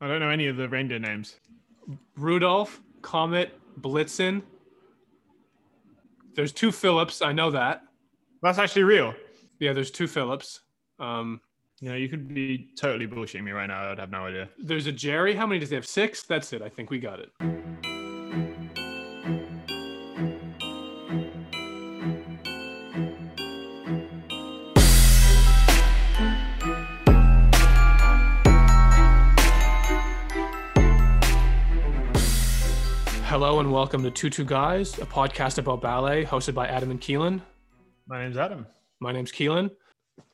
I don't know any of the reindeer names. Rudolph, Comet, Blitzen. There's two Phillips. I know that. That's actually real. Yeah, there's two Phillips. Um, You know, you could be totally bullshitting me right now. I would have no idea. there's a Jerry. How many does he have? Six. That's it. I think we got it. Hello and welcome to Tutu Guys, a podcast about ballet hosted by Adam and Keelan. My name's Adam. My name's Keelan.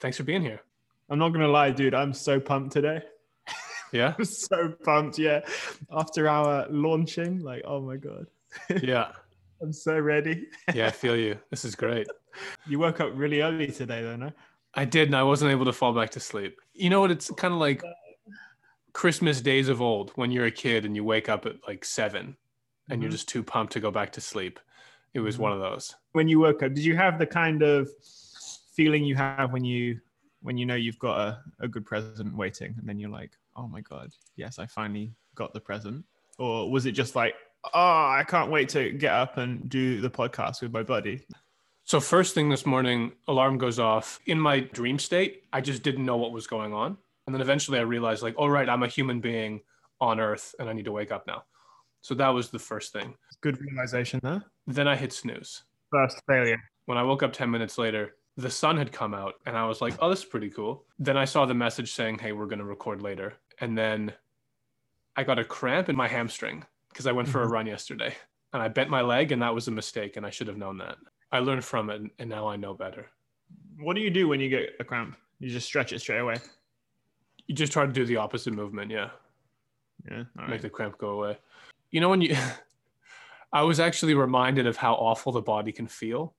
Thanks for being here. I'm not gonna lie, dude. I'm so pumped today. Yeah. I'm so pumped. Yeah. After our launching, like, oh my god, Yeah. I'm so ready. Yeah, I feel you. This is great. You woke up really early today, though, no? I did, and I wasn't able to fall back to sleep. You know what? It's kind of like Christmas days of old when you're a kid and you wake up at like 7 and you're Mhm. just too pumped to go back to sleep. It was Mhm. one of those. When you woke up, did you have the kind of feeling you have when you when you know you've got a, a good present waiting, and then you're like, oh my god, yes, I finally got the present, or was it just like, oh, I can't wait to get up and do the podcast with my buddy? So, first thing this morning, alarm goes off. In my dream state, I just didn't know what was going on. And then eventually I realized, like, all right, I'm a human being on earth and I need to wake up now. So, that was the first thing. Good realization there. Then I hit snooze. First failure. When I woke up 10 minutes later, the sun had come out and I was like, oh, this is pretty cool. Then I saw the message saying, hey, we're going to record later. And then I got a cramp in my hamstring because I went for a Mhm. run yesterday and I bent my leg and that was a mistake and I should have known that. I learned from it and now I know better. What do you do when you get a cramp? You just stretch it straight away. You just try to do the opposite movement. Yeah. Yeah. All Make the cramp go away. You know, when you, I was actually reminded of how awful the body can feel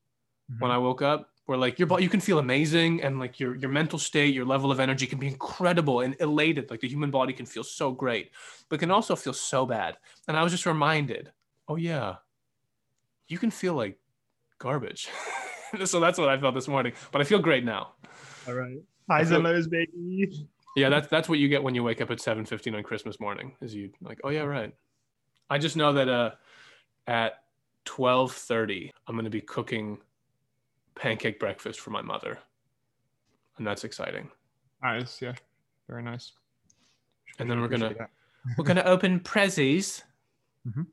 mm-hmm. when I woke up. Where like your body, you can feel amazing, and like your your mental state, your level of energy can be incredible and elated. Like the human body can feel so great, but can also feel so bad. And I was just reminded, oh yeah, you can feel like garbage. so that's what I felt this morning. But I feel great now. All right. Highs feel- and lows, baby. Yeah, that's that's what you get when you wake up at seven fifteen on Christmas morning. Is you like, oh yeah, right. I just know that uh, at twelve thirty, I'm going to be cooking pancake breakfast for my mother, and that's exciting. Nice. Yeah. Very nice. And then we're gonna we're gonna open prezzies. Mhm.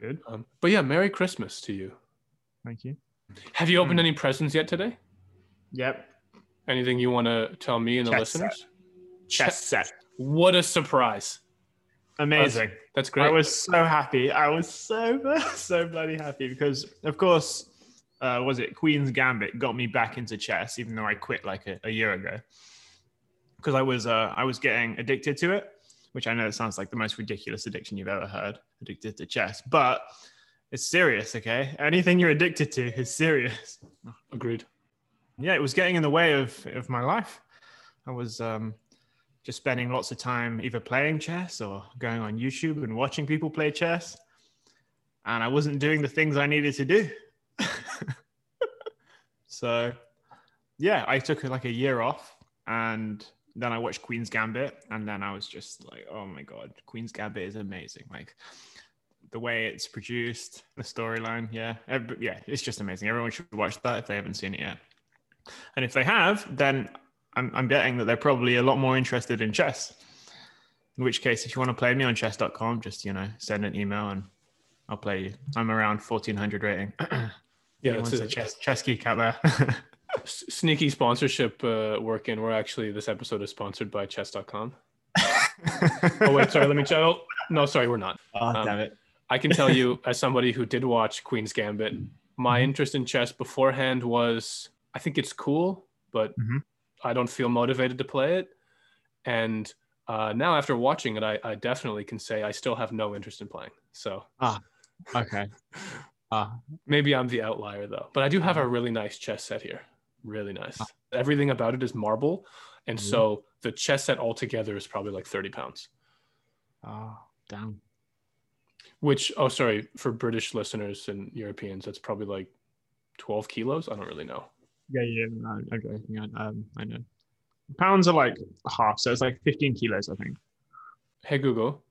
Good. Um, but yeah, Merry Christmas to you. Thank you. Have you opened Mm. any presents yet today? Yep. Anything you want to tell me and the Chess set. listeners? Chess set. What a surprise! Amazing. That's I great. I was so happy. I was so so bloody happy because, of course, uh, was it Queen's Gambit got me back into chess, even though I quit like a, a year ago. Because I was uh, I was getting addicted to it, which I know it sounds like the most ridiculous addiction you've ever heard, addicted to chess, but it's serious. Okay, anything you're addicted to is serious. Agreed. yeah, it was getting in the way of of my life. I was um, just spending lots of time either playing chess or going on YouTube and watching people play chess, and I wasn't doing the things I needed to do. so, yeah, I took like a year off, and then I watched Queen's Gambit, and then I was just like, oh my god, Queen's Gambit is amazing. Like the way it's produced, the storyline, yeah, Every- yeah, it's just amazing. Everyone should watch that if they haven't seen it yet. And if they have, then I'm, I'm betting that they're probably a lot more interested in chess. In which case, if you want to play me on chess.com, just, you know, send an email and I'll play you. I'm around 1400 rating. Yeah, it's a a, chess, chess geek out there. Sneaky sponsorship uh, working. We're actually this episode is sponsored by chess.com. Oh wait, sorry, let me check. Oh, no, sorry, we're not. oh, Um, damn it. I can tell you as somebody who did watch Queen's Gambit, my Mhm. interest in chess beforehand was I think it's cool, but Mhm. I don't feel motivated to play it. And uh, now after watching it, I, I definitely can say I still have no interest in playing. So ah, Okay. Ah, maybe I'm the outlier though. But I do have a really nice chess set here. Really nice. Everything about it is marble. And Mhm. so the chess set altogether is probably like 30 pounds. oh, damn. Which, oh, sorry, for British listeners and Europeans, that's probably like 12 kilos. I don't really know. Yeah, yeah. No, okay. Yeah, um, I know. Pounds are like half, so it's like 15 kilos, I think. Hey Google,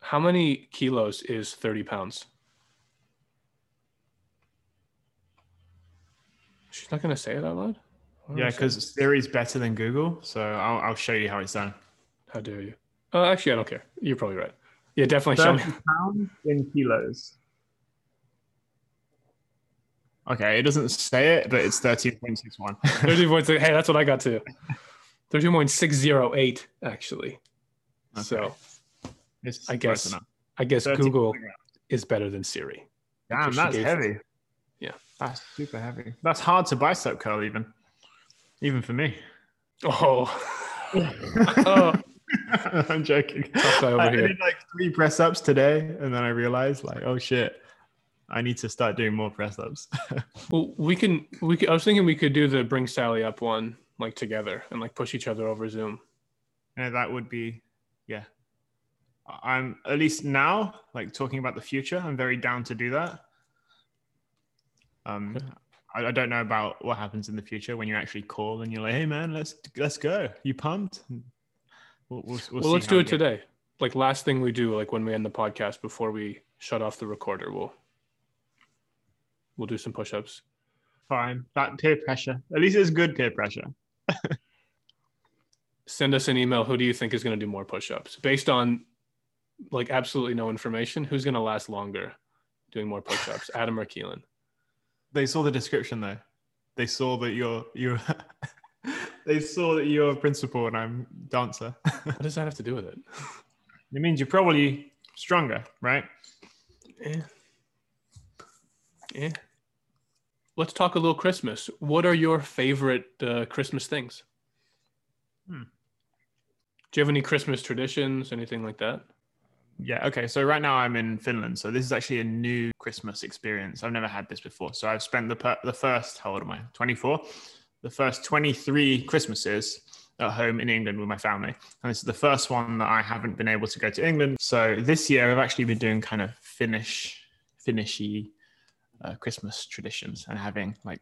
how many kilos is 30 pounds? She's not gonna say it out loud. I Yeah, because Siri's better than Google, so I'll, I'll show you how it's done. how dare you? Oh, actually, I don't care. You're probably right. Yeah, definitely. Show me. pounds in kilos. Okay, it doesn't say it, but it's thirteen point six one. 13.6. Hey, that's what I got too. 13.608 actually. So It's I guess. I guess Google is better than Siri. Damn, that's heavy. Yeah. that's super heavy. That's hard to bicep curl, even, even for me. Oh, oh I'm joking. I here. did like three press ups today, and then I realized, like, oh shit, I need to start doing more press ups. well, we can. We could, I was thinking we could do the bring Sally up one like together and like push each other over Zoom. and that would be, yeah. I'm at least now, like talking about the future. I'm very down to do that. Um, Okay. I, I don't know about what happens in the future when you actually call and you're like, "Hey, man, let's let's go." You pumped? We'll, we'll, we'll, Well, let's do it today. Like last thing we do, like when we end the podcast before we shut off the recorder, we'll we'll do some push-ups. Fine. That peer pressure. At least it's good peer pressure. Send us an email. Who do you think is going to do more push-ups based on like absolutely no information? Who's going to last longer doing more push-ups, Adam or Keelan? They saw the description though. They saw that you're you're. they saw that you're a principal and I'm dancer. What does that have to do with it? it means you're probably stronger, right? Eh. Eh. Let's talk a little Christmas. What are your favorite uh, Christmas things? Hmm. Do you have any Christmas traditions, anything like that? Yeah. Okay. So right now I'm in Finland. So this is actually a new Christmas experience. I've never had this before. So I've spent the per- the first how old am I? 24. The first 23 Christmases at home in England with my family, and this is the first one that I haven't been able to go to England. So this year I've actually been doing kind of Finnish, Finishy uh, Christmas traditions and having like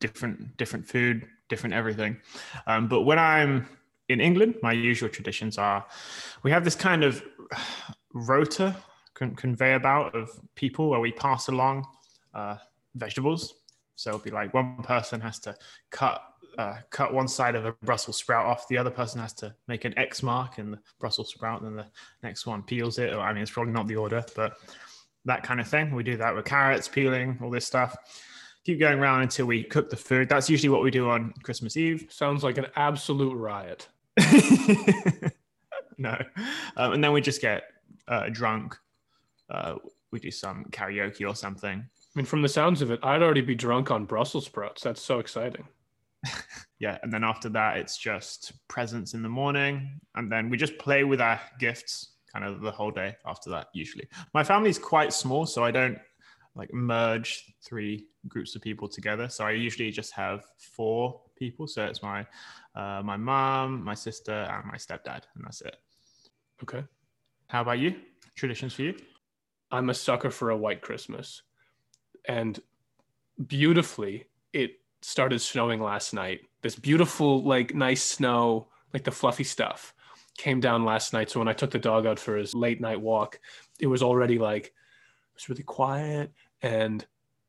different different food, different everything. Um, but when I'm in England, my usual traditions are we have this kind of rota con- conveyor belt of people where we pass along uh, vegetables. So it'll be like one person has to cut uh, cut one side of a Brussels sprout off, the other person has to make an X mark in the Brussels sprout, and then the next one peels it. I mean, it's probably not the order, but that kind of thing. We do that with carrots, peeling, all this stuff. Keep going around until we cook the food. That's usually what we do on Christmas Eve. Sounds like an absolute riot. no. Um, and then we just get uh, drunk. Uh, we do some karaoke or something. I mean, from the sounds of it, I'd already be drunk on Brussels sprouts. That's so exciting. Yeah. And then after that, it's just presents in the morning. And then we just play with our gifts kind of the whole day after that, usually. My family's quite small, so I don't like merge three groups of people together. So I usually just have four people. So it's my uh, my mom, my sister, and my stepdad, and that's it. Okay. How about you? Traditions for you? I'm a sucker for a white Christmas. And beautifully, it started snowing last night. This beautiful, like, nice snow, like the fluffy stuff, came down last night. So when I took the dog out for his late night walk, it was already like, it was really quiet and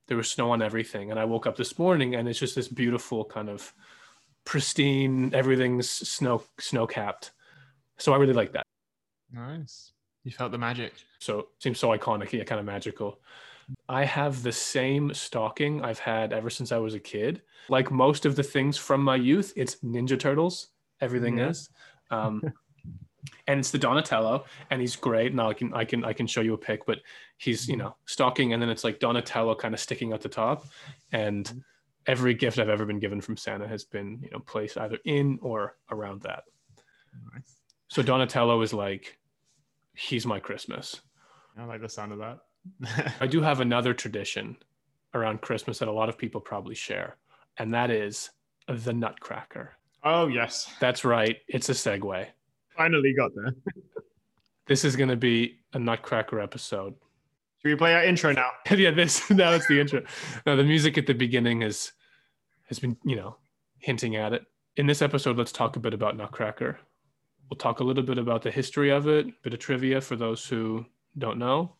there was snow on everything. And I woke up this morning and it's just this beautiful kind of pristine, everything's snow snow capped. So I really like that. Nice. You felt the magic. So it seems so iconic, yeah, kind of magical. I have the same stocking I've had ever since I was a kid. Like most of the things from my youth, it's Ninja Turtles. Everything Yeah. is. Um, and it's the Donatello, and he's great. Now I can I can I can show you a pic, but he's you mm-hmm. know stalking, and then it's like Donatello kind of sticking out the top. And mm-hmm. every gift I've ever been given from Santa has been you know placed either in or around that. Nice. So Donatello is like he's my Christmas. I like the sound of that. I do have another tradition around Christmas that a lot of people probably share, and that is the Nutcracker. oh yes, That's right, it's a segue. Finally got there. This is going to be a Nutcracker episode. Should we play our intro now? yeah, this now it's the intro. Now the music at the beginning has has been, you know, hinting at it. In this episode, let's talk a bit about Nutcracker. We'll talk a little bit about the history of it, a bit of trivia for those who don't know,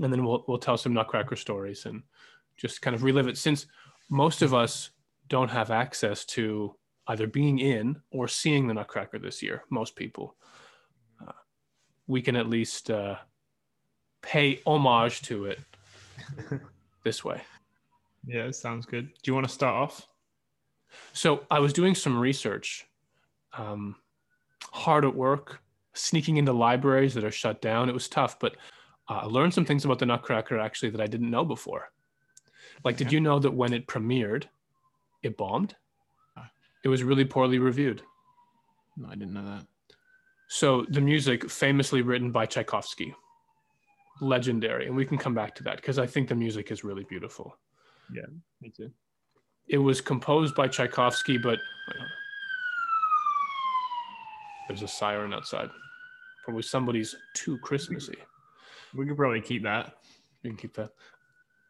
and then we'll we'll tell some Nutcracker stories and just kind of relive it. Since most of us don't have access to either being in or seeing the Nutcracker this year, most people, uh, we can at least uh, pay homage to it this way. Yeah, sounds good. Do you want to start off? So I was doing some research, um, hard at work, sneaking into libraries that are shut down. It was tough, but uh, I learned some things about the Nutcracker actually that I didn't know before. Like, did you know that when it premiered, it bombed? It was really poorly reviewed. No, I didn't know that. So the music, famously written by Tchaikovsky, legendary, and we can come back to that because I think the music is really beautiful. Yeah, me too. It was composed by Tchaikovsky, but there's a siren outside. Probably somebody's too Christmassy. We could probably keep that. We can keep that.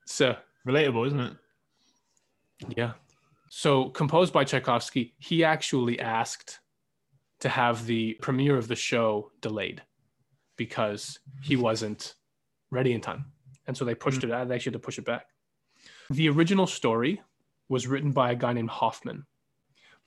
So Relatable, isn't it? Yeah. So, composed by Tchaikovsky, he actually asked to have the premiere of the show delayed because he wasn't ready in time. And so they pushed it out. They actually had to push it back. The original story was written by a guy named Hoffmann,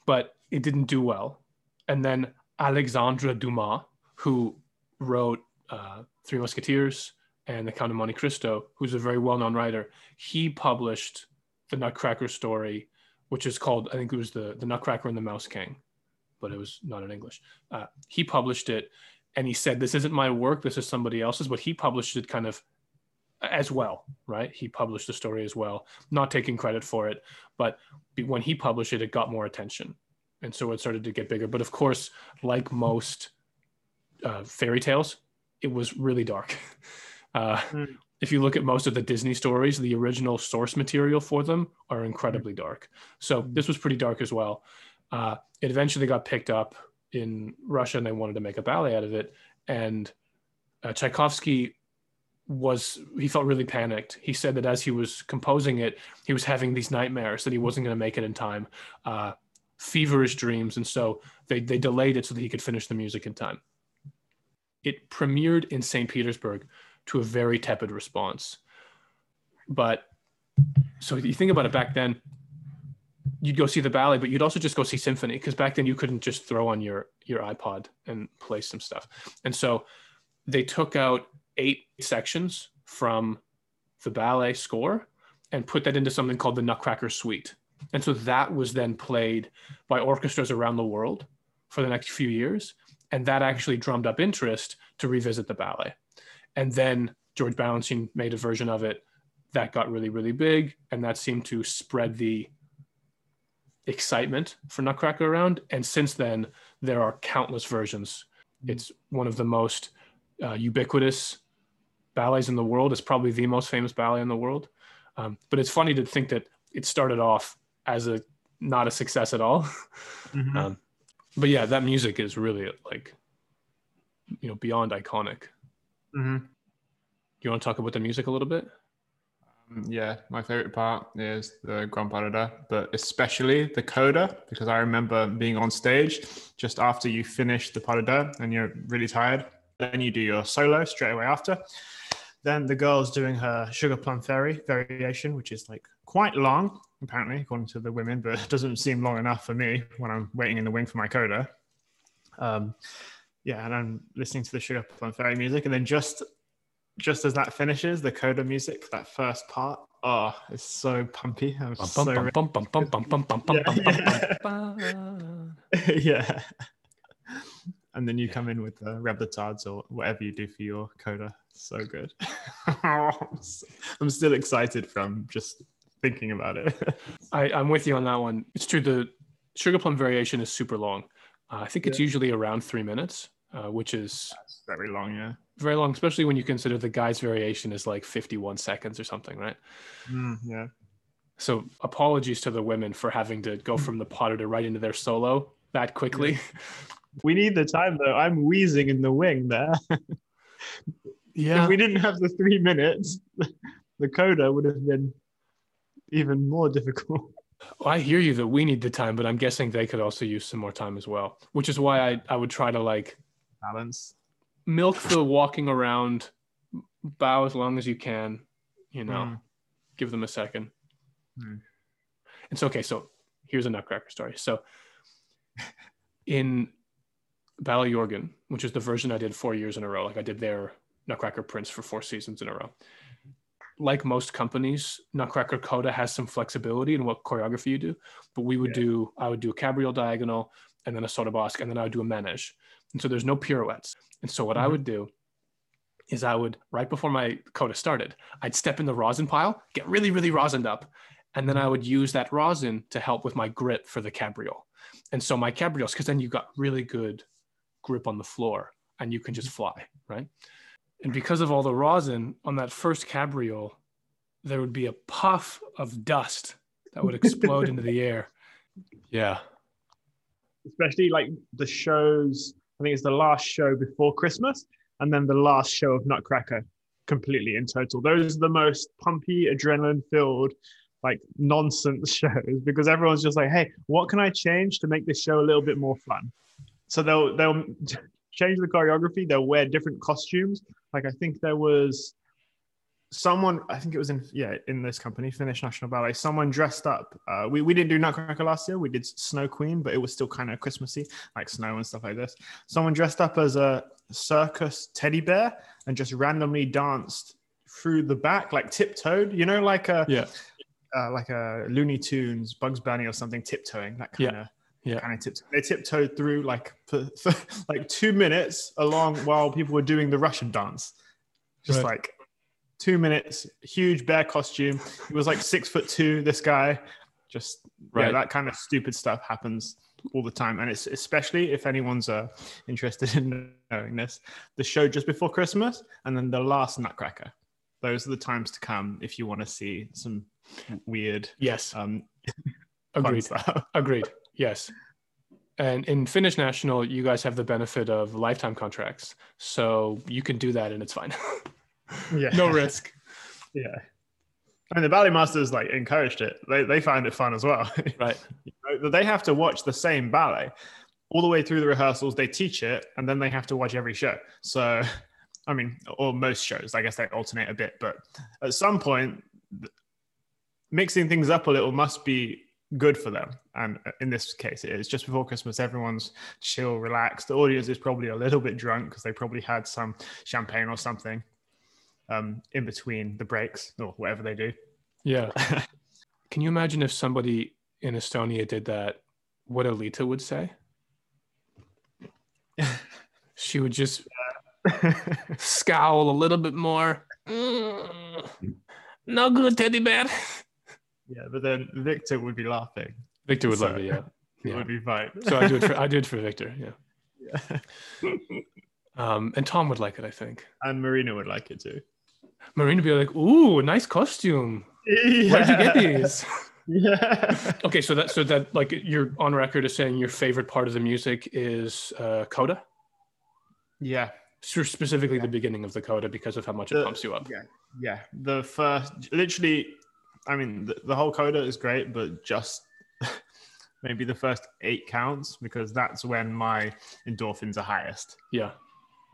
but it didn't do well. And then Alexandre Dumas, who wrote uh, Three Musketeers and The Count of Monte Cristo, who's a very well known writer, he published the Nutcracker story, which is called, I think it was the, the Nutcracker and the Mouse King, but it was not in English. Uh, he published it and he said, This isn't my work, this is somebody else's, but he published it kind of as well, right? He published the story as well, not taking credit for it, but when he published it, it got more attention. And so it started to get bigger. But of course, like most uh, fairy tales, it was really dark. Uh, Mm. If you look at most of the Disney stories, the original source material for them are incredibly dark. So this was pretty dark as well. Uh, it eventually got picked up in Russia and they wanted to make a ballet out of it. And uh, Tchaikovsky was, he felt really panicked. He said that as he was composing it, he was having these nightmares that he wasn't going to make it in time, uh, feverish dreams. And so they, they delayed it so that he could finish the music in time. It premiered in St. Petersburg to a very tepid response. But so you think about it back then, you'd go see the ballet, but you'd also just go see symphony because back then you couldn't just throw on your your iPod and play some stuff. And so they took out eight sections from the ballet score and put that into something called the Nutcracker Suite. And so that was then played by orchestras around the world for the next few years. And that actually drummed up interest to revisit the ballet. And then George Balanchine made a version of it that got really, really big. And that seemed to spread the excitement for Nutcracker around. And since then, there are countless versions. It's one of the most uh, ubiquitous ballets in the world. It's probably the most famous ballet in the world. Um, but it's funny to think that it started off as a not a success at all. Mhm. Um, but yeah, that music is really like, you know, beyond iconic. Mhm. You want to talk about the music a little bit? Um, yeah, my favorite part is the Grand Pas de Deux, but especially the coda because I remember being on stage just after you finish the Pas de Deux and you're really tired. Then you do your solo straight away after. Then the girl's doing her Sugar Plum Fairy variation, which is like quite long, apparently, according to the women, but it doesn't seem long enough for me when I'm waiting in the wing for my coda. Um, yeah, and I'm listening to the Sugar Plum Fairy music, and then just just as that finishes, the coda music, that first part, oh, it's so pumpy. I'm Bum, so bum, bum, bum, bum, bum, bum, bum, bum, Yeah, bum, bum, bum. yeah. And then you come in with the revoltades or whatever you do for your coda. So good. I'm still excited from just thinking about it. I, I'm with you on that one. It's true. The sugar plum variation is super long. Uh, I think it's usually around three minutes, uh, which is It's very long, yeah. very long, especially when you consider the guy's variation is like 51 seconds or something, right? Mm, yeah. So apologies to the women for having to go from the Pas de Deux right into their solo that quickly. We need the time though. I'm wheezing in the wing there. Yeah. If we didn't have the three minutes, the coda would have been even more difficult. Well, I hear you that we need the time, but I'm guessing they could also use some more time as well, which is why I, I would try to like Balance. milk the walking around, bow as long as you can, you know, Mm. give them a second. Hmm. It's okay. So here's a Nutcracker story. So in Ballet Jörgen, which is the version I did four years in a row, like I did their Nutcracker Prince for four seasons in a row. Like most companies, Nutcracker Coda has some flexibility in what choreography you do, but we would Yeah. do, I would do a cabriole diagonal and then a saut de basque, and then I would do a manège. And so there's no pirouettes. And so what I Mhm. would do is I would, right before my coda started, I'd step in the rosin pile, get really, really rosined up, and then I would use that rosin to help with my grip for the cabriole. And so my cabrioles, because then you got really good grip on the floor and you can just fly, right? And because of all the rosin on that first cabriole, there would be a puff of dust that would explode into the air. Yeah. especially like the shows. I think it's the last show before Christmas, and then the last show of Nutcracker, completely in total. Those are the most pumpy, adrenaline-filled, like nonsense shows because everyone's just like, "Hey, what can I change to make this show a little bit more fun?" So they'll they'll change the choreography. They'll wear different costumes. Like I think there was someone i think it was in yeah in this company finnish national ballet someone dressed up uh, we, we didn't do nutcracker last year we did snow queen but it was still kind of christmassy like snow and stuff like this someone dressed up as a circus teddy bear and just randomly danced through the back like tiptoed you know like a Yeah. uh, like a looney tunes bugs bunny or something tiptoeing that kind of Yeah. kind of tips they tiptoed through like for, for like two minutes along while people were doing the russian dance just Right. like two minutes, huge bear costume. He was like six foot two. This guy, just yeah, Right. that kind of stupid stuff happens all the time, and it's especially if anyone's uh, interested in knowing this, the show just before Christmas, and then the last Nutcracker. Those are the times to come if you want to see some weird, Yes. um, Agreed. Agreed. Yes. And in Finnish National, you guys have the benefit of lifetime contracts. So you can do that and it's fine. Yeah, no risk. Yeah. I mean, the ballet masters like encouraged it. They they find it fun as well. Right. You know, they have to watch the same ballet all the way through the rehearsals. They teach it, and then they have to watch every show. So, I mean, or most shows. I guess they alternate a bit, but at some point, mixing things up a little must be good for them. And uh, in this case, it is just before Christmas. Everyone's chill, relaxed. The audience is probably a little bit drunk because they probably had some champagne or something um, in between the breaks or whatever they do. Yeah. Can you imagine if somebody in Estonia did that, what Alita would say? She would just scowl a little bit more. Mm, no good, teddy bear. yeah, but then Victor would be laughing. Victor would love it, yeah. It Yeah. would be fine. So I do it for I do it for Victor, yeah. Yeah. Um, and Tom would like it, I think. and Marina would like it too. Marina would be like, "Ooh, nice costume. Where'd you get these?" Yeah. okay, so that so that like you're on record as saying your favorite part of the music is uh, coda, yeah. So specifically the beginning of the coda because of how much it The- pumps you up. Yeah. Yeah. The first, literally, I mean, the, the whole coda is great, but just maybe the first eight counts because that's when my endorphins are highest. Yeah,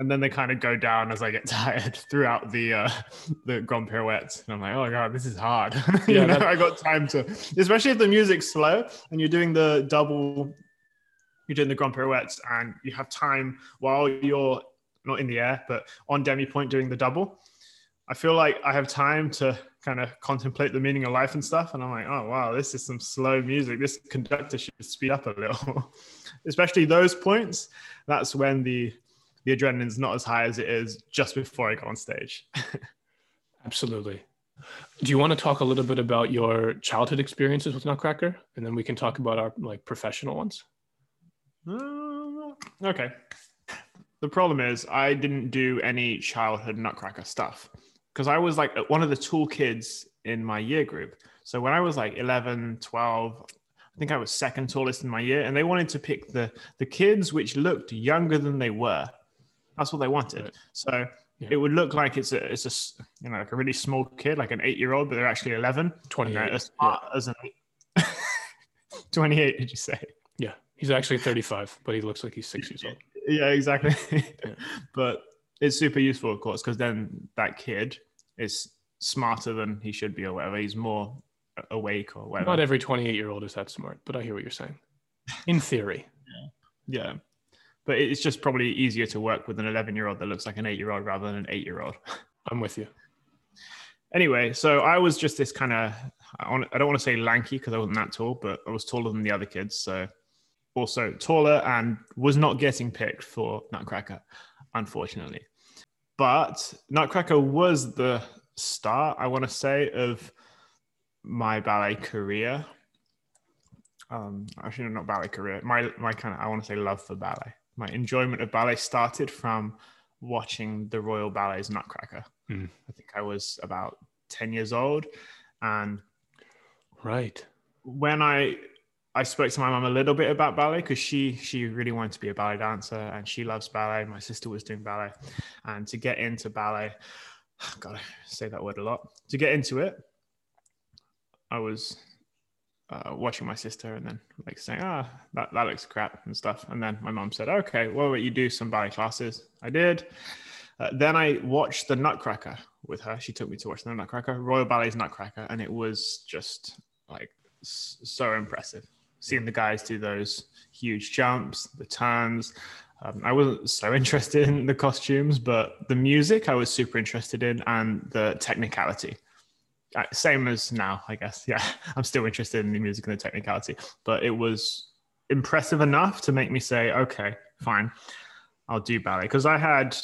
And then they kind of go down as I get tired throughout the uh, the grand pirouettes, and I'm like, oh god, this is hard. you Yeah, know, that- I got time to, especially if the music's slow and you're doing the double, you're doing the grand pirouettes, and you have time while you're not in the air but on demi pointe doing the double. I feel like I have time to kind of contemplate the meaning of life and stuff, and I'm like, oh wow, this is some slow music. This conductor should speed up a little, especially those points. That's when the the adrenaline's not as high as it is just before I go on stage. absolutely. Do you want to talk a little bit about your childhood experiences with Nutcracker, and then we can talk about our like professional ones? Uh, okay. The problem is I didn't do any childhood Nutcracker stuff because I was like one of the tall kids in my year group. So when I was like 11, 12, I think I was second tallest in my year, and they wanted to pick the the kids which looked younger than they were. That's what they wanted. Right. So Yeah. it would look like it's a it's a you know like a really small kid, like an eight year old, but they're actually 11. Twenty you know, as smart as an 28, did you say? Yeah, he's actually 35, but he looks like he's six years old. Yeah, exactly. Yeah. But it's super useful, of course, because then that kid is smarter than he should be or whatever. He's more awake or whatever. Not every 28 year old is that smart, but I hear what you're saying. In theory, yeah. yeah. But it's just probably easier to work with an 11 year old that looks like an eight year old rather than an eight year old. I'm with you. Anyway, so I was just this kind of, I don't want to say lanky because I wasn't that tall, but I was taller than the other kids. So also taller and was not getting picked for Nutcracker, unfortunately. But Nutcracker was the start, I want to say, of my ballet career. Um, actually, not ballet career. My my kind of I want to say love for ballet. My enjoyment of ballet started from watching the Royal Ballet's Nutcracker. Hmm. I think I was about ten years old, and Right. when I I spoke to my mum a little bit about ballet because she she really wanted to be a ballet dancer and she loves ballet. My sister was doing ballet, and to get into ballet, gotta say that word a lot. To get into it, I was uh, watching my sister and then like saying, "Ah, that that looks crap" and stuff. And then my mom said, "Okay, well, wait, you do some ballet classes." I did. Uh, then I watched the Nutcracker with her. She took me to watch the Nutcracker, Royal Ballet's Nutcracker, and it was just like so impressive. Seeing the guys do those huge jumps, the turns. Um, I wasn't so interested in the costumes, but the music I was super interested in, and the technicality. Same as now, I guess. Yeah, I'm still interested in the music and the technicality, but it was impressive enough to make me say, okay, fine, I'll do ballet. Because I had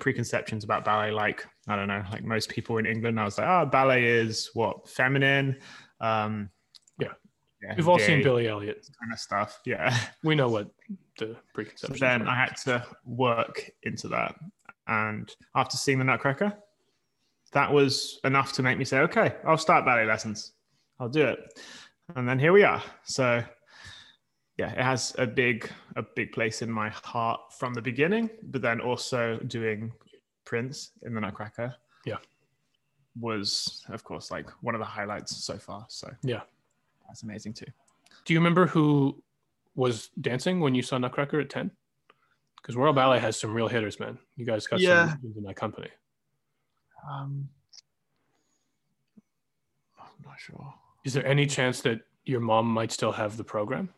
preconceptions about ballet, like, I don't know, like most people in England. I was like, oh, ballet is what? Feminine. Um, Yeah. yeah We've all seen Billy Elliot. kind of stuff. Yeah. We know what the So preconceptions then are. I had to work into that. And after seeing the Nutcracker, that was enough to make me say, okay, I'll start ballet lessons. I'll do it. And then here we are. So yeah, it has a big, a big place in my heart from the beginning, but then also doing Prince in the Nutcracker. Yeah. Was of course like one of the highlights so far. So Yeah. that's amazing too. Do you remember who was dancing when you saw Nutcracker at 10? Because Royal Ballet has some real hitters, man. You guys got Yeah. some in that company. Um, I'm not sure. Is there any chance that your mom might still have the program?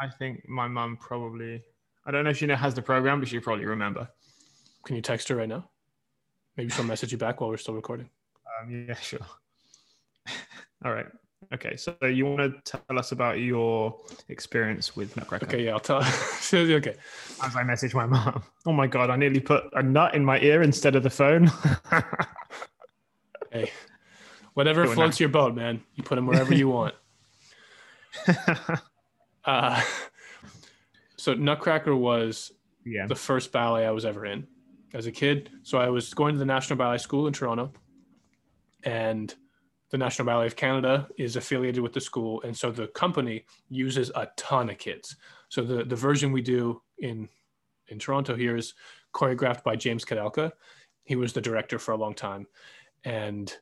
I think my mum probably. I don't know if she has the program, but she probably remember. Can you text her right now? Maybe she'll message you back while we're still recording. Um, yeah, sure. All right. Okay. So you want to tell us about your experience with Nutcracker? Okay, yeah, I'll tell. okay, As I message my mum. Oh my god! I nearly put a nut in my ear instead of the phone. hey, whatever Doing floats your boat, man. You put them wherever you want. Uh, so Nutcracker was yeah. the first ballet I was ever in as a kid. So I was going to the National Ballet School in Toronto, and the National Ballet of Canada is affiliated with the school, and so the company uses a ton of kids. So the the version we do in in Toronto here is choreographed by James Kudelka. He was the director for a long time, and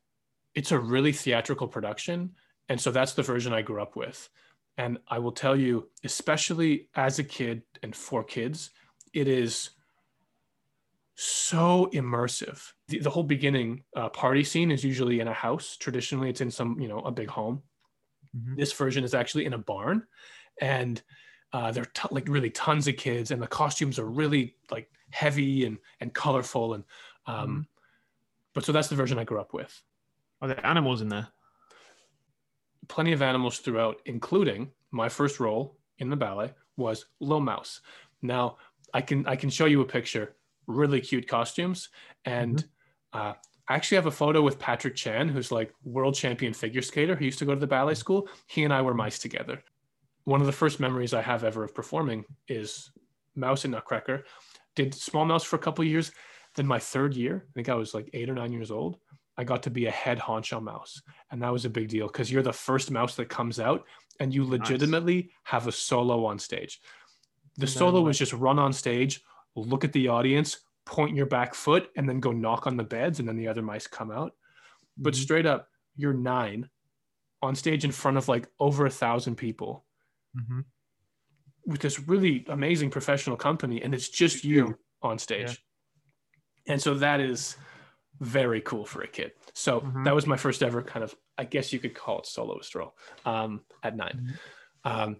it's a really theatrical production. And so that's the version I grew up with. And I will tell you, especially as a kid and for kids, it is so immersive. The, the whole beginning uh, party scene is usually in a house. Traditionally, it's in some, you know, a big home. Mhm. This version is actually in a barn, and uh, there are t- like really tons of kids, and the costumes are really like heavy and and colorful, and um, but so that's the version I grew up with. Are there animals in there? plenty of animals throughout, including my first role in the ballet was Lil Mouse. Now I can I can show you a picture. Really cute costumes, and uh, I actually have a photo with Patrick Chan, who's like world champion figure skater. He used to go to the ballet school. He and I were mice together. One of the first memories I have ever of performing is Mouse and Nutcracker. Did Small Mouse for a couple years. Then my third year, I think I was like eight or nine years old. I got to be a head honcho mouse. And that was a big deal because you're the first mouse that comes out and you Nice. legitimately have a solo on stage. The solo was just run on stage, look at the audience, point your back foot, and then go knock on the beds, and then the other mice come out. But Mhm. straight up, you're nine on stage in front of like over a thousand people Mm-hmm. with this really amazing professional company, and it's just you on stage. And so that is very cool for a kid. So Mhm. that was my first ever kind of, I guess you could call it soloist role um, at 9 Mhm. Um,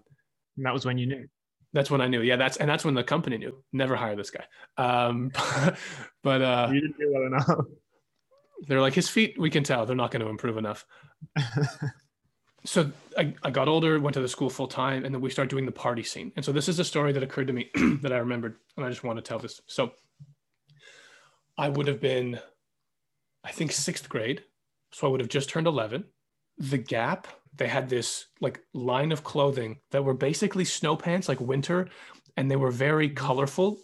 And that was when you knew. that's when I knew. Yeah, that's and that's when the company knew. Never hire this guy. Um, but uh, you didn't do well enough. they're like his feet. We can tell they're not going to improve enough. so I, I got older, went to the school full time, and then we started doing the party scene. And so this is a story that occurred to me that I remembered, and I just want to tell this. So I would have been, I think, sixth grade. So I would have just turned 11. The Gap, they had this like line of clothing that were basically snow pants, like winter, and they were very mm-hmm. colorful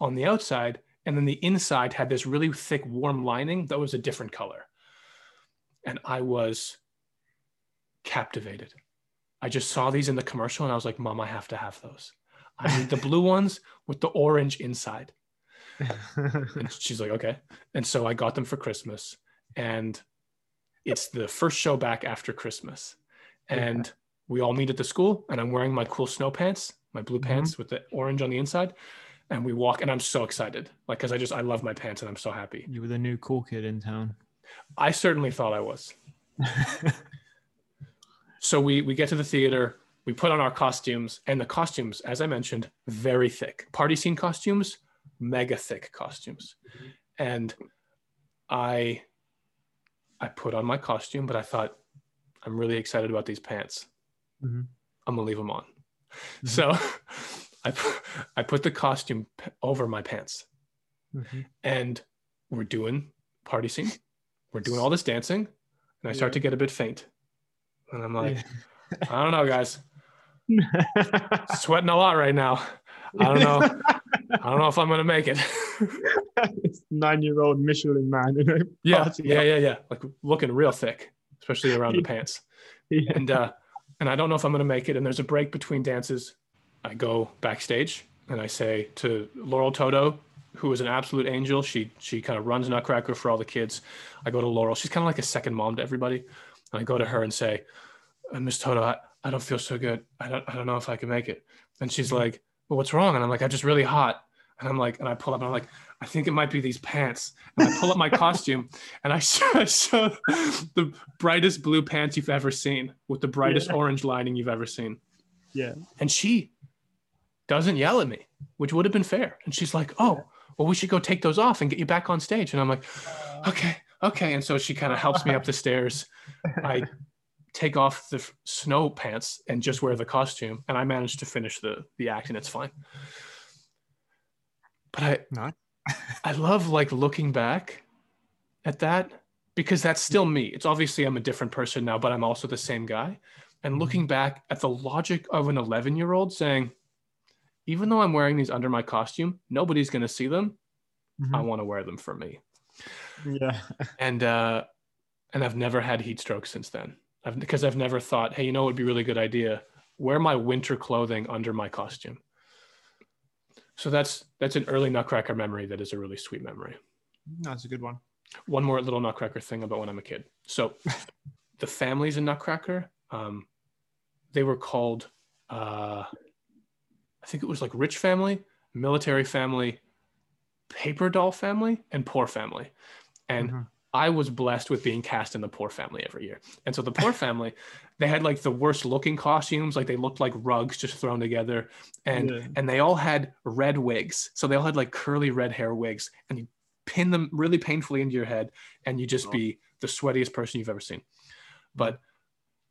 on the outside. And then the inside had this really thick, warm lining that was a different color. And I was captivated. I just saw these in the commercial and I was like, Mom, I have to have those. I need the blue ones with the orange inside. And she's like, okay. And so I got them for Christmas. And it's the first show back after Christmas. And we all meet at the school, and I'm wearing my cool snow pants, my blue Mhm. pants with the orange on the inside. And we walk, and I'm so excited. Like, cause I just, I love my pants and I'm so happy. you were the new cool kid in town. I certainly thought I was. So we we get to the theater, we put on our costumes, and the costumes, as I mentioned, very thick. Party scene costumes, mega thick costumes. And I I put on my costume, but I thought I'm really excited about these pants. Mhm. I'm gonna leave them on. Mhm. So I put, I put the costume over my pants, Mhm. and we're doing party scene. We're doing all this dancing, and I start Yeah. to get a bit faint. And I'm like, I don't know, guys. Sweating a lot right now. I don't know. I don't know if I'm gonna make it. It's Nine-year-old Michelin man in a yeah, party yeah, yeah, yeah. Like looking real thick, especially around the pants. Yeah. And uh, and I don't know if I'm gonna make it. And there's a break between dances. I go backstage and I say to Laurel Toto, who is an absolute angel. She she kind of runs Nutcracker for all the kids. I go to Laurel. She's kind of like a second mom to everybody. And I go to her and say, "Uh, Miss Toto, I, I don't feel so good. I don't I don't know if I can make it. And she's like, Well, what's wrong? And I'm like, I'm just really hot. And I'm like, and I pull up and I'm like, I think it might be these pants. And I pull up my costume and I show, I show the brightest blue pants you've ever seen with the brightest Yeah. orange lining you've ever seen. Yeah. And she doesn't yell at me, which would have been fair. And she's like, Oh, well, we should go take those off and get you back on stage. And I'm like, uh. Okay, okay. And so she kind of helps me up the stairs. I take off the f- snow pants and just wear the costume, and I managed to finish the the act, and it's fine. But I Nice. I love like looking back at that because that's still me. It's obviously I'm a different person now, but I'm also the same guy. And looking back at the logic of an 11 year old saying, even though I'm wearing these under my costume, nobody's going to see them. I Mhm. want to wear them for me. Yeah. And uh, and I've never had heat stroke since then. I've, because I've never thought, hey, you know, it would be a really good idea. Wear my winter clothing under my costume. So that's that's an early Nutcracker memory that is a really sweet memory. That's a good one. One more little Nutcracker thing about when I'm a kid. So the families in Nutcracker, um, they were called, uh, I think it was like rich family, military family, paper doll family, and poor family. And Mhm. I was blessed with being cast in the poor family every year. And so the poor family, they had like the worst looking costumes, like they looked like rugs just thrown together. And Yeah. and they all had red wigs. So they all had like curly red hair wigs and you pin them really painfully into your head and you just Oh. be the sweatiest person you've ever seen. But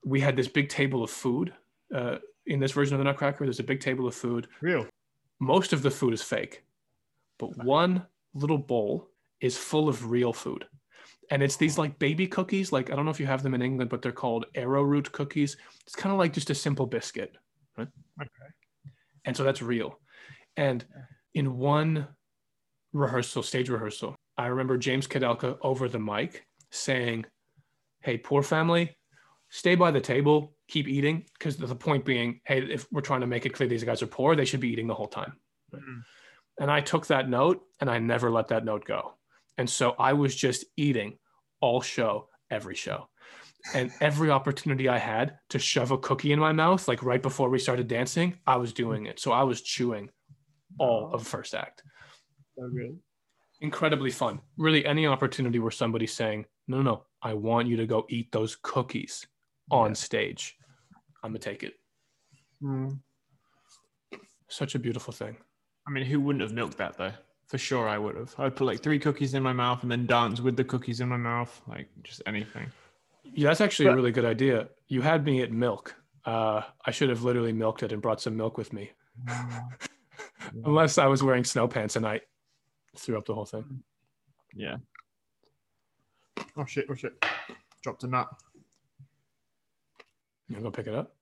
we had this big table of food. Uh, in this version of the Nutcracker, there's a big table of food Real. most of the food is fake, but one little bowl is full of real food. And it's these like baby cookies. Like, I don't know if you have them in England, but they're called arrowroot cookies. It's kind of like just a simple biscuit. Right? Okay. And so that's real. And in one rehearsal, stage rehearsal, I remember James Kudelka over the mic saying, Hey, poor family, stay by the table, keep eating. Because the point being, hey, if we're trying to make it clear these guys are poor, they should be eating the whole time. Mhm. And I took that note and I never let that note go. And so I was just eating all show, every show. And every opportunity I had to shove a cookie in my mouth, like right before we started dancing, I was doing it. So I was chewing all of first act. So good. Incredibly fun. Really, any opportunity where somebody's saying, no, no, no, I want you to go eat those cookies on stage, I'm going to take it. Mm. Such a beautiful thing. I mean, who wouldn't have milked that though? For sure, I would have. I'd put like three cookies in my mouth and then dance with the cookies in my mouth, like just anything. Yeah, that's actually a really good idea. You had me at milk. Uh, I should have literally milked it and brought some milk with me. Unless I was wearing snow pants and I threw up the whole thing. Yeah. Oh shit! Oh shit! Dropped a nut. You gonna go pick it up?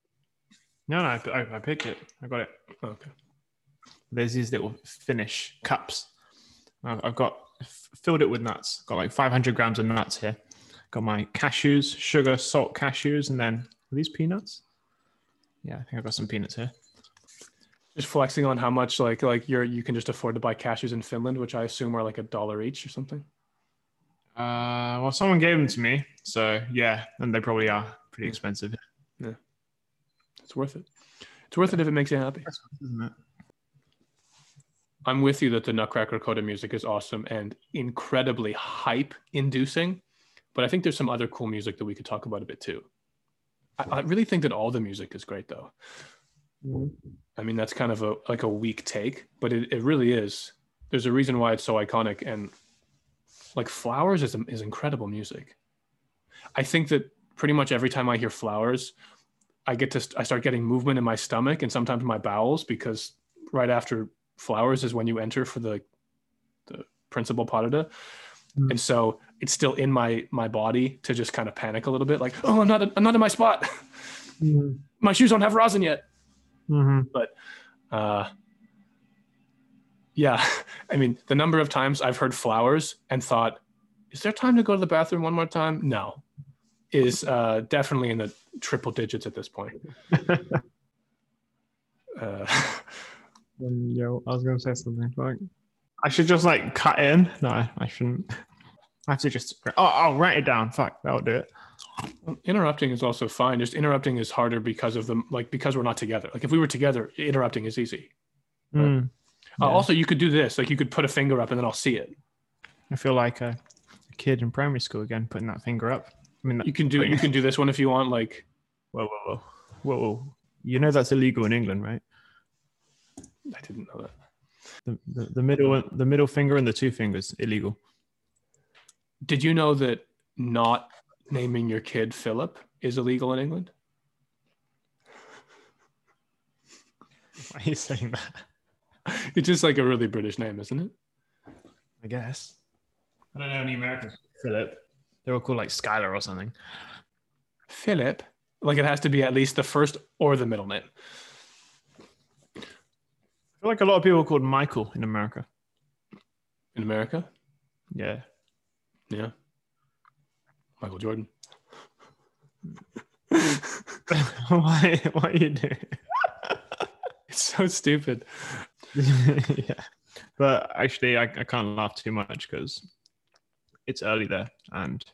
No, no, I, I, I picked it. I got it. Oh, okay. There's these little Finnish cups. I've, got filled it with nuts. Got like 500 grams of nuts here. Got my cashews, sugar, salt cashews, and then are these peanuts? Yeah, I think I've got some peanuts here. Just flexing on how much like like you're you can just afford to buy cashews in Finland, which I assume are like a dollar each or something. Uh, well, someone gave them to me, so yeah, and they probably are pretty expensive, Yeah, It's worth it. It's worth it if it makes you happy. isn't it? I'm with you that the Nutcracker Coda music is awesome and incredibly hype inducing. But I think there's some other cool music that we could talk about a bit too. I, I really think that all the music is great though. Mm-hmm. I mean, that's kind of a like a weak take, but it, it really is. There's a reason why it's so iconic. And like Flowers is, is incredible music. I think that pretty much every time I hear Flowers, I get to I start getting movement in my stomach and sometimes my bowels because right after Flowers is when you enter for the the principal parada. Mm. And so it's still in my my body to just kind of panic a little bit, like, oh, I'm not I'm not in my spot. Mm-hmm. my shoes don't have rosin yet. Mm-hmm. uh yeah i mean the number of times i've heard flowers and thought is there time to go to the bathroom one more time no is uh definitely in the triple digits at this point uh Um, yo, I was going to say something. Like, I should just like cut in. No, I shouldn't. I have to just. Oh, I'll write it down. Fuck, that'll do it. interrupting is also fine just interrupting is harder because of the like because we're not together like if we were together interrupting is easy Mm. uh, Yeah. also you could do this like you could put a finger up and then i'll see it I feel like a, a kid in primary school again, putting that finger up. I mean, you can do you can do this one if you want like whoa, whoa, whoa, whoa, whoa. You know that's illegal in England, right? I didn't know that The, the, the middle, the middle finger and the two fingers illegal. Did you know that not naming your kid Philip is illegal in England? Why are you saying that? It's just like a really British name, isn't it? I guess. I don't know any Americans. Philip. They're all called like Skylar or something. Philip. Like it has to be at least the first or the middle name. I feel like a lot of people are called Michael in America. In America? Yeah. Yeah. Michael Jordan. why? Why are you doing? It's so stupid. yeah. But actually, I, I can't laugh too much because it's early there. And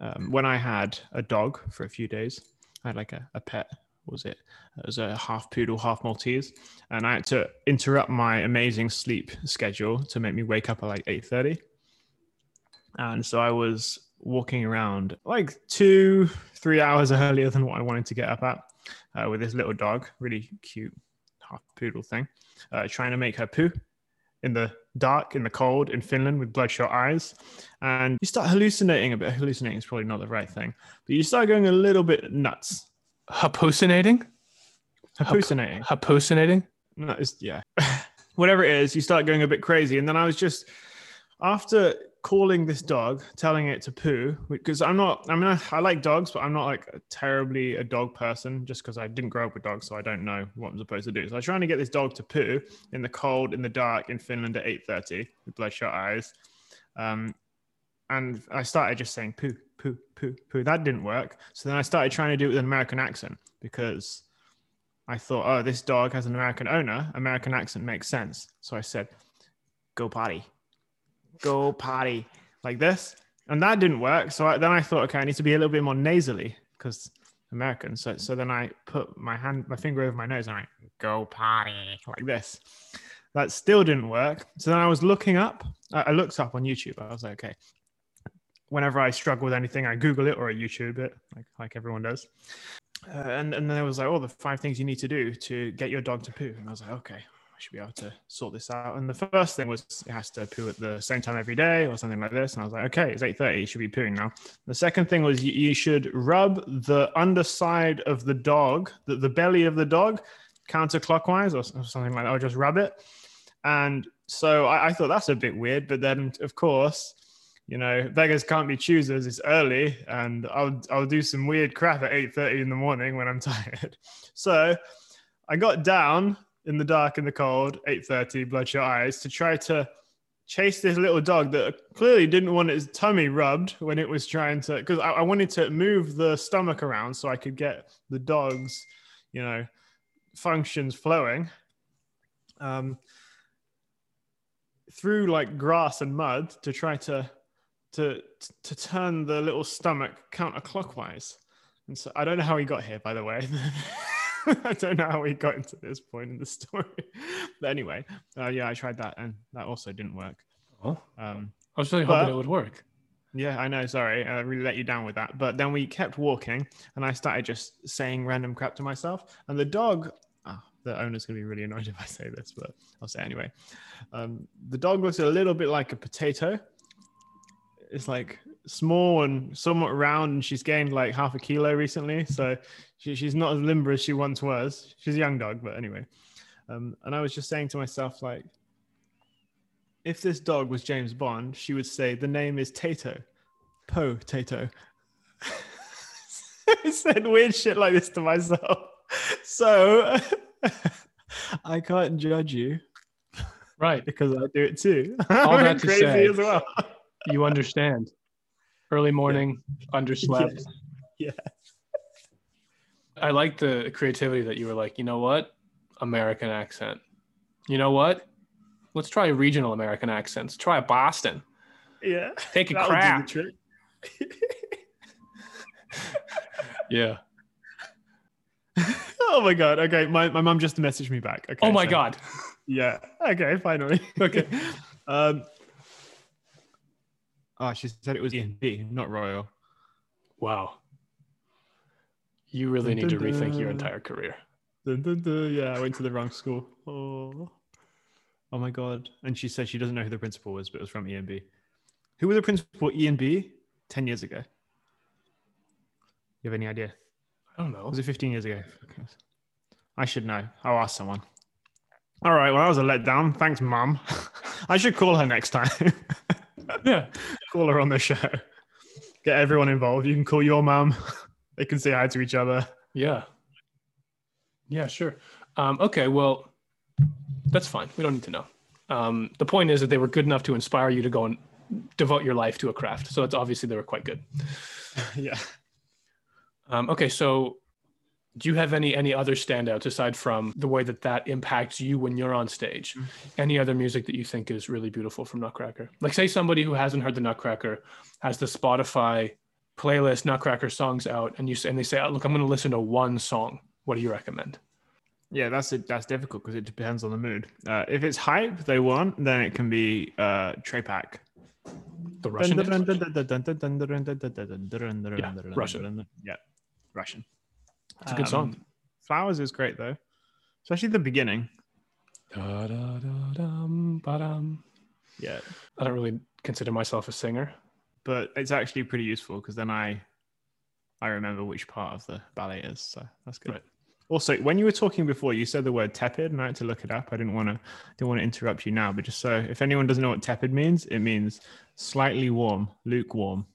um, when I had a dog for a few days, I had like a, a pet. Was it? It was a half poodle, half Maltese, and I had to interrupt my amazing sleep schedule to make me wake up at like eight thirty. And so I was walking around like two, three hours earlier than what I wanted to get up at uh, with this little dog, really cute half poodle thing, uh, trying to make her poo in the dark, in the cold, in Finland with bloodshot eyes. And you start hallucinating a bit. Hallucinating is probably not the right thing, but you start going a little bit nuts. Hallucinating? Hallucinating. Hallucinating? No, it's, yeah. Whatever it is, you start going a bit crazy. And then I was just, after calling this dog, telling it to poo, because I'm not, I mean, I, I like dogs, but I'm not like a terribly a dog person just because I didn't grow up with dogs. So I don't know what I'm supposed to do. So I was trying to get this dog to poo in the cold, in the dark in Finland at 8.30 with bloodshot eyes. Um, and I started just saying poo, poo, poo, poo. That didn't work. So then I started trying to do it with an American accent because I thought, oh, this dog has an American owner. American accent makes sense. So I said, go potty. Go potty. Like this. and that didn't work. So I, then I thought, okay, I need to be a little bit more nasally because American. So so then I put my hand, my finger over my nose, and I go potty, like this. That still didn't work. So then I was looking up. I I looked up on YouTube. I was like, okay. Whenever I struggle with anything, I Google it or I YouTube it, like like everyone does. Uh, and and then there was like, oh, the five things you need to do to get your dog to poo. And I was like, okay, I should be able to sort this out. And the first thing was it has to poo at the same time every day or something like this. And I was like, okay, it's 8.30, you should be pooing now. The second thing was you, you should rub the underside of the dog, the, the belly of the dog, counterclockwise or, or something like that, or just rub it. And so I, I thought that's a bit weird. But then, of course, you know, beggars can't be choosers. It's early, and I'll I'll do some weird crap at eight thirty in the morning when I'm tired. So I got down in the dark and the cold, eight thirty, bloodshot eyes, to try to chase this little dog that clearly didn't want its tummy rubbed when it was trying to. Because I, I wanted to move the stomach around so I could get the dog's, you know, functions flowing. Um, through like grass and mud to try to to to turn the little stomach counterclockwise. And so I don't know how he got here, by the way. I don't know how we got into this point in the story. but anyway, uh, yeah, I tried that and that also didn't work. Oh, Um, I was really But- hoping it would work. yeah, I know. Sorry, I really let you down with that. But then we kept walking, and I started just saying random crap to myself. And the dog, oh, the owner's gonna be really annoyed if I say this, but I'll say anyway. Um, the dog looks a little bit like a potato. It's like small and somewhat round, and she's gained like half a kilo recently. So she, she's not as limber as she once was. She's a young dog, but anyway. Um, and I was just saying to myself, like, if this dog was James Bond, she would say the name is Tato. Po Tato. I said weird shit like this to myself. So I can't judge you Right. because I do it too. All that to crazy say- as well. You understand. Early morning, underslept. Yeah. I like the creativity that you were like, you know what? American accent. You know what? Let's try a regional American accents. Try a Boston. Yeah. Take a That'll do crap. Yeah. Oh my god. Okay. My, my mum just messaged me back. Okay. Oh my so- God. Yeah. Okay, finally. Okay. um Oh, she said it was E&B, not Royal. Wow. You really need to Dun, dun, rethink your entire career. Dun, dun, dun. Yeah, I went to the wrong school. Oh. Oh my god. And she said she doesn't know who the principal was, but it was from E&B. Who was the principal at E&B 10 years ago? You have any idea? I don't know. Was it 15 years ago? I should know. I'll ask someone. All right. Well, that was a letdown. Thanks, Mum. I should call her next time. Yeah. Call her on the show. Get everyone involved. You can call your mum. They can say hi to each other. Yeah. Yeah, sure. Um, okay, well, that's fine. We don't need to know. Um, the point is that they were good enough to inspire you to go and devote your life to a craft. So it's obviously they were quite good. yeah. Um, okay, so do you have any any other standouts aside from the way that that impacts you when you're on stage? Any other music that you think is really beautiful from Nutcracker? Like, say somebody who hasn't heard the Nutcracker has the Spotify playlist Nutcracker songs out, and you say, and they say, oh, "Look, I'm going to listen to one song." What do you recommend? Yeah, that's it. That's difficult because it depends on the mood. Uh, if it's hype they want, then it can be uh, Trepak. The Russian. Yeah, Russian. Yeah, Russian. It's a good song. Um, Flowers is great though, especially the beginning. Da-da-da-dum, ba-dum. Yeah, I don't really consider myself a singer. but it's actually pretty useful because then I I remember which part of the ballet is. So that's good. Right. Also, when you were talking before, you said the word tepid, and I had to look it up. I didn't want to didn't want to interrupt you now, but just so if anyone doesn't know what tepid means, it means slightly warm, lukewarm.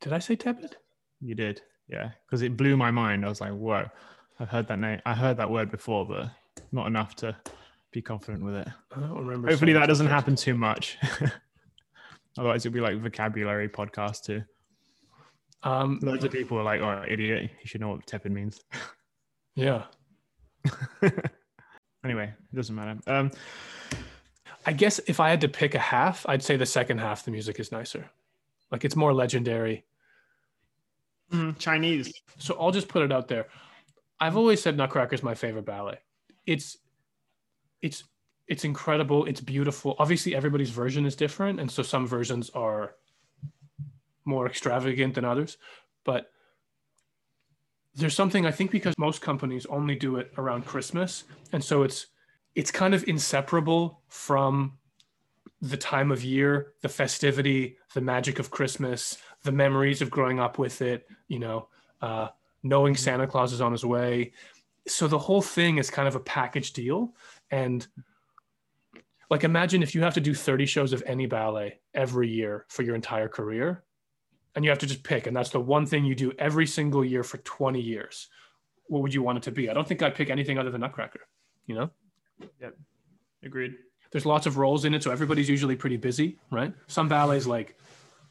Did I say tepid? You did, yeah, because it blew my mind. I was like, whoa, I've heard that name, I heard that word before, but not enough to be confident with it. I don't remember. Hopefully, that doesn't happen too much. Otherwise, it'll be like vocabulary podcast too. Um, Loads of people are like, "Oh, idiot! You should know what tepid means." yeah. anyway, it doesn't matter. Um, I guess if I had to pick a half, I'd say the second half the music is nicer. Like it's more legendary. Mhm, Chinese. So I'll just put it out there. I've always said Nutcracker is my favorite ballet. It's it's it's incredible. It's beautiful. Obviously, everybody's version is different, and so some versions are more extravagant than others. But there's something I think because most companies only do it around Christmas, and so it's it's kind of inseparable from the time of year, the festivity, the magic of Christmas, the memories of growing up with it. You know, uh, knowing Santa Claus is on his way. So the whole thing is kind of a package deal, and like imagine if you have to do 30 shows of any ballet every year for your entire career and you have to just pick and that's the one thing you do every single year for 20 years what would you want it to be i don't think i'd pick anything other than nutcracker you know Yeah, Agreed. there's lots of roles in it so everybody's usually pretty busy right some ballets like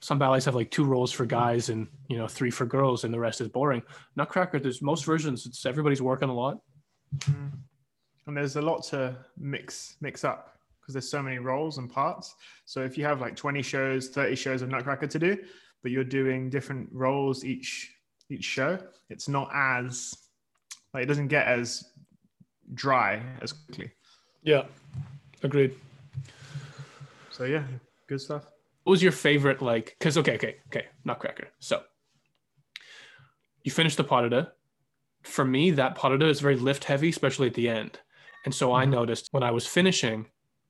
some ballets have like two roles for guys and you know three for girls and the rest is boring nutcracker there's most versions it's everybody's working a lot mm-hmm. And there's a lot to mix mix up because there's so many roles and parts. So if you have like 20 shows, 30 shows of Nutcracker to do, but you're doing different roles each each show, it's not as like it doesn't get as dry as quickly. yeah agreed So yeah, good stuff. What was your favorite like because okay okay okay nutcracker so you finish the deux. for me that deux is very lift heavy especially at the end and so i Mhm. noticed when i was finishing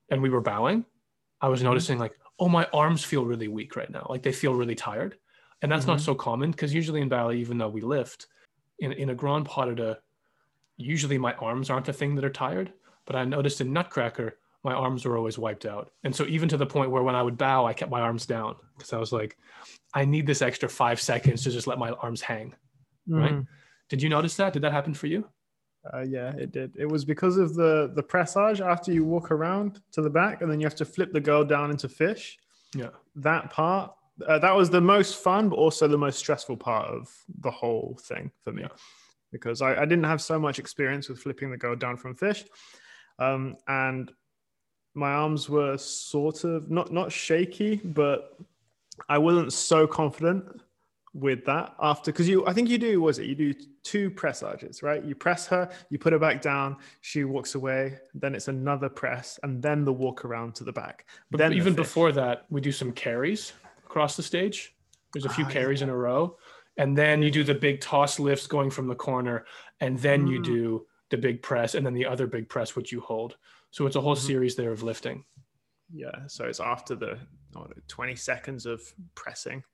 and we were bowing i was Mhm. noticing like oh my arms feel really weak right now like they feel really tired and that's not Mhm. so common because usually in ballet even though we lift in, in a grand deux, usually my arms aren't the thing that are tired but i noticed in nutcracker my arms were always wiped out. And so even to the point where when I would bow, I kept my arms down because I was like, I need this extra five seconds to just let my arms hang. Right. Mhm. Did you notice that? Did that happen for you? Uh, yeah, it did. It was because of the the pressage after you walk around to the back, and then you have to flip the girl down into fish. Yeah. that part uh, that was the most fun but also the most stressful part of the whole thing for me Yeah. because I, I didn't have so much experience with flipping the girl down from fish um, and my arms were sort of not not shaky but i wasn't so confident with that after because you i think you do was it you do two pressages right you press her you put her back down she walks away then it's another press and then the walk around to the back But then even fish. before that, we do some carries across the stage. There's a few Ah, carries in a row. And then you do the big toss lifts going from the corner. And then you Mm. do the big press and then the other big press, which you hold. So it's a whole Mhm. series there of lifting. Yeah, so it's after the what, 20 seconds of pressing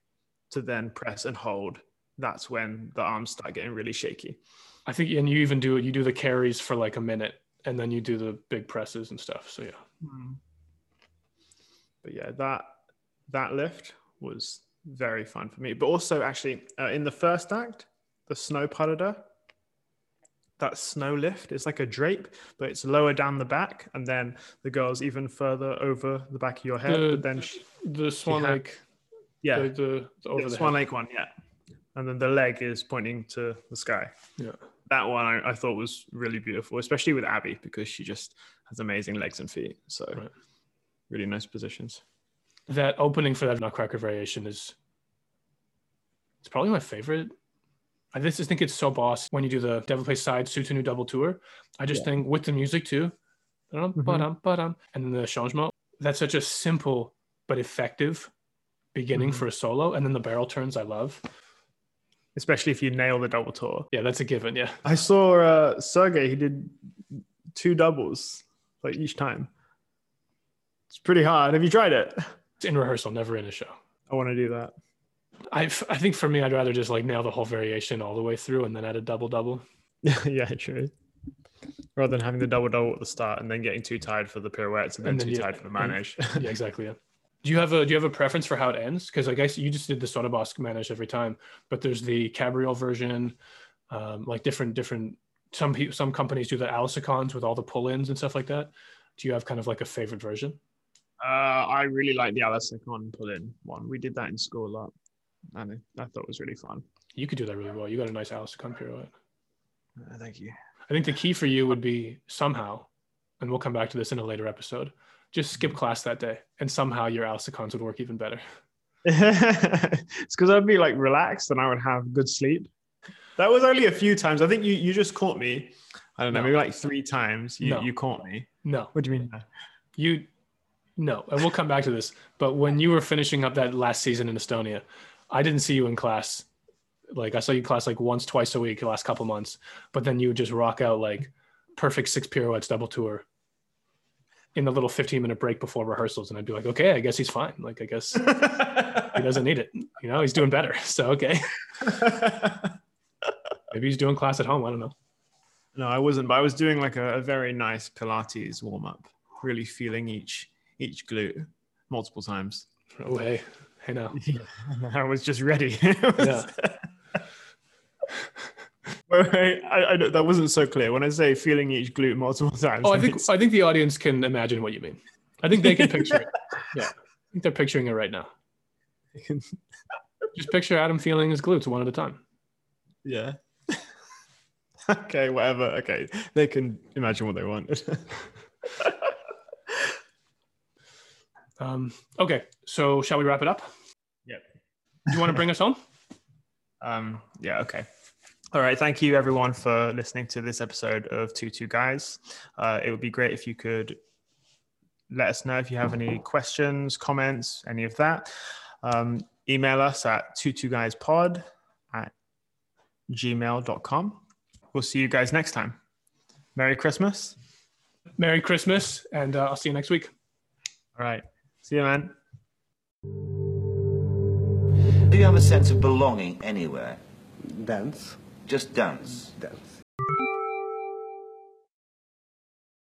to then press and hold. That's when the arms start getting really shaky. I think, and you even do it, you do the carries for like a minute and then you do the big presses and stuff. So yeah. But yeah, that that lift was very fun for me. But also, actually, uh, in the first act, the snow deux, that snow lift. It's like a drape, but it's lower down the back, and then the girl's even further over the back of your head. The- but then, she, The Swan had- Lake, yeah, the, the, the the Swan head. Lake one, yeah. And then the leg is pointing to the sky. Yeah. That one I, I thought was really beautiful, especially with Abby because she just has amazing legs and feet. So Right. really nice positions. That opening for that Nutcracker variation is, it's probably my favorite. I just think it's so boss when you do the Devil Plays Side Sutanu double tour. I just Yeah. think with the music too, ba-dum, Mhm. ba-dum, ba-dum, and then the changement, that's such a simple but effective beginning Mhm. for a solo. And then the barrel turns, I love. Especially if you nail the double tour. Yeah, that's a given. Yeah. I saw uh, Sergey, he did two doubles like each time. It's pretty hard. Have you tried it? It's in rehearsal, never in a show. I want to do that. I, I think for me, I'd rather just like nail the whole variation all the way through and then add a double double. yeah, true. Rather than having the double double at the start and then getting too tired for the pirouettes and then And then too you- tired for the manège. yeah, exactly. Yeah. Do you have a do you have a preference for how it ends? Because I guess you just did the saut de basque manège every time, but there's the cabriole version, um, like different different. Some people, some companies do the à la secondes with all the pull-ins and stuff like that. Do you have kind of like a favorite version? Uh, I really like the à la seconde pull in one. We did that in school a lot. And I thought it was really fun. You could do that really well. You got a nice à la seconde pirouette. Uh, thank you. I think the key for you would be somehow, and we'll come back to this in a later episode. Just skip class that day, and somehow your à la secondes would work even better. it's because I'd be like relaxed and I would have good sleep. That was only a few times. I think you you just caught me. I don't know, No. maybe like three times. You No. you caught me. No, What do you mean? you, no, and we'll come back to this. But when you were finishing up that last season in Estonia, I didn't see you in class. Like I saw you in class like once, twice a week the last couple months. But then you would just rock out like perfect six pirouettes double tour in the little 15 minute break before rehearsals. And I'd be like, okay, I guess he's fine. Like, I guess he doesn't need it. You know, he's doing better. So, okay. Maybe he's doing class at home. I don't know. no, I wasn't, but I was doing like a, a very nice Pilates warm up, really feeling each each glute multiple times. Oh, hey. Hey, know. I was just ready. Was- wait, I, I, that wasn't so clear. When I say feeling each glute multiple times, Oh, I think I think the audience can imagine what you mean. I think they can picture it. Yeah, I think they're picturing it right now. Just picture Adam feeling his glutes one at a time. yeah. okay, whatever. Okay, they can imagine what they want. Um, okay, so shall we wrap it up? Yep. Do you want to bring us home? Um, yeah, okay. All right. Thank you, everyone, for listening to this episode of Tutu Guys. Uh, it would be great if you could let us know if you have any questions, comments, any of that. Um, email us at tutu guys pod at gmail.com. We'll see you guys next time. Merry Christmas. Merry Christmas, and uh, I'll see you next week. All right. See you, man. Do you have a sense of belonging anywhere? Dance, Just dance. dance.